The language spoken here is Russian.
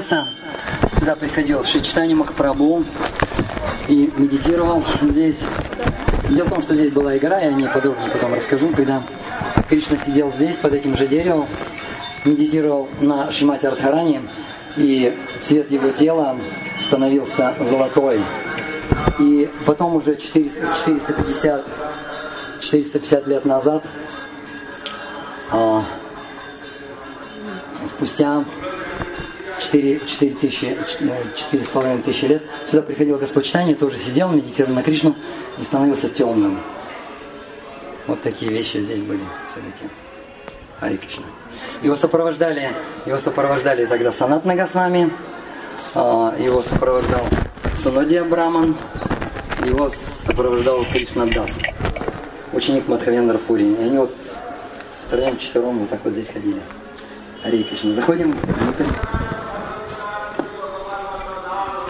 место. Сюда приходил Шичтани Махапрабху и медитировал здесь. Дело в том, что здесь была игра, я о ней подробно потом расскажу, когда Кришна сидел здесь, под этим же деревом, медитировал на Шимати Артхарани, и цвет его тела становился золотой. И потом уже 400, 450, 450 лет назад, а, спустя 4, 4 тысячи, 4,5 тысячи лет, сюда приходил Господь Читания, тоже сидел, медитировал на Кришну и становился темным. Вот такие вещи здесь были события. Ари Кришна. Его сопровождали, его сопровождали тогда Санат Нагасвами, а, его сопровождал Сунодия Браман, его сопровождал Кришна Дас, ученик Мадхавендра Пури. И они вот втроем, четвером вот так вот здесь ходили. Ари Кришна. Заходим внутрь.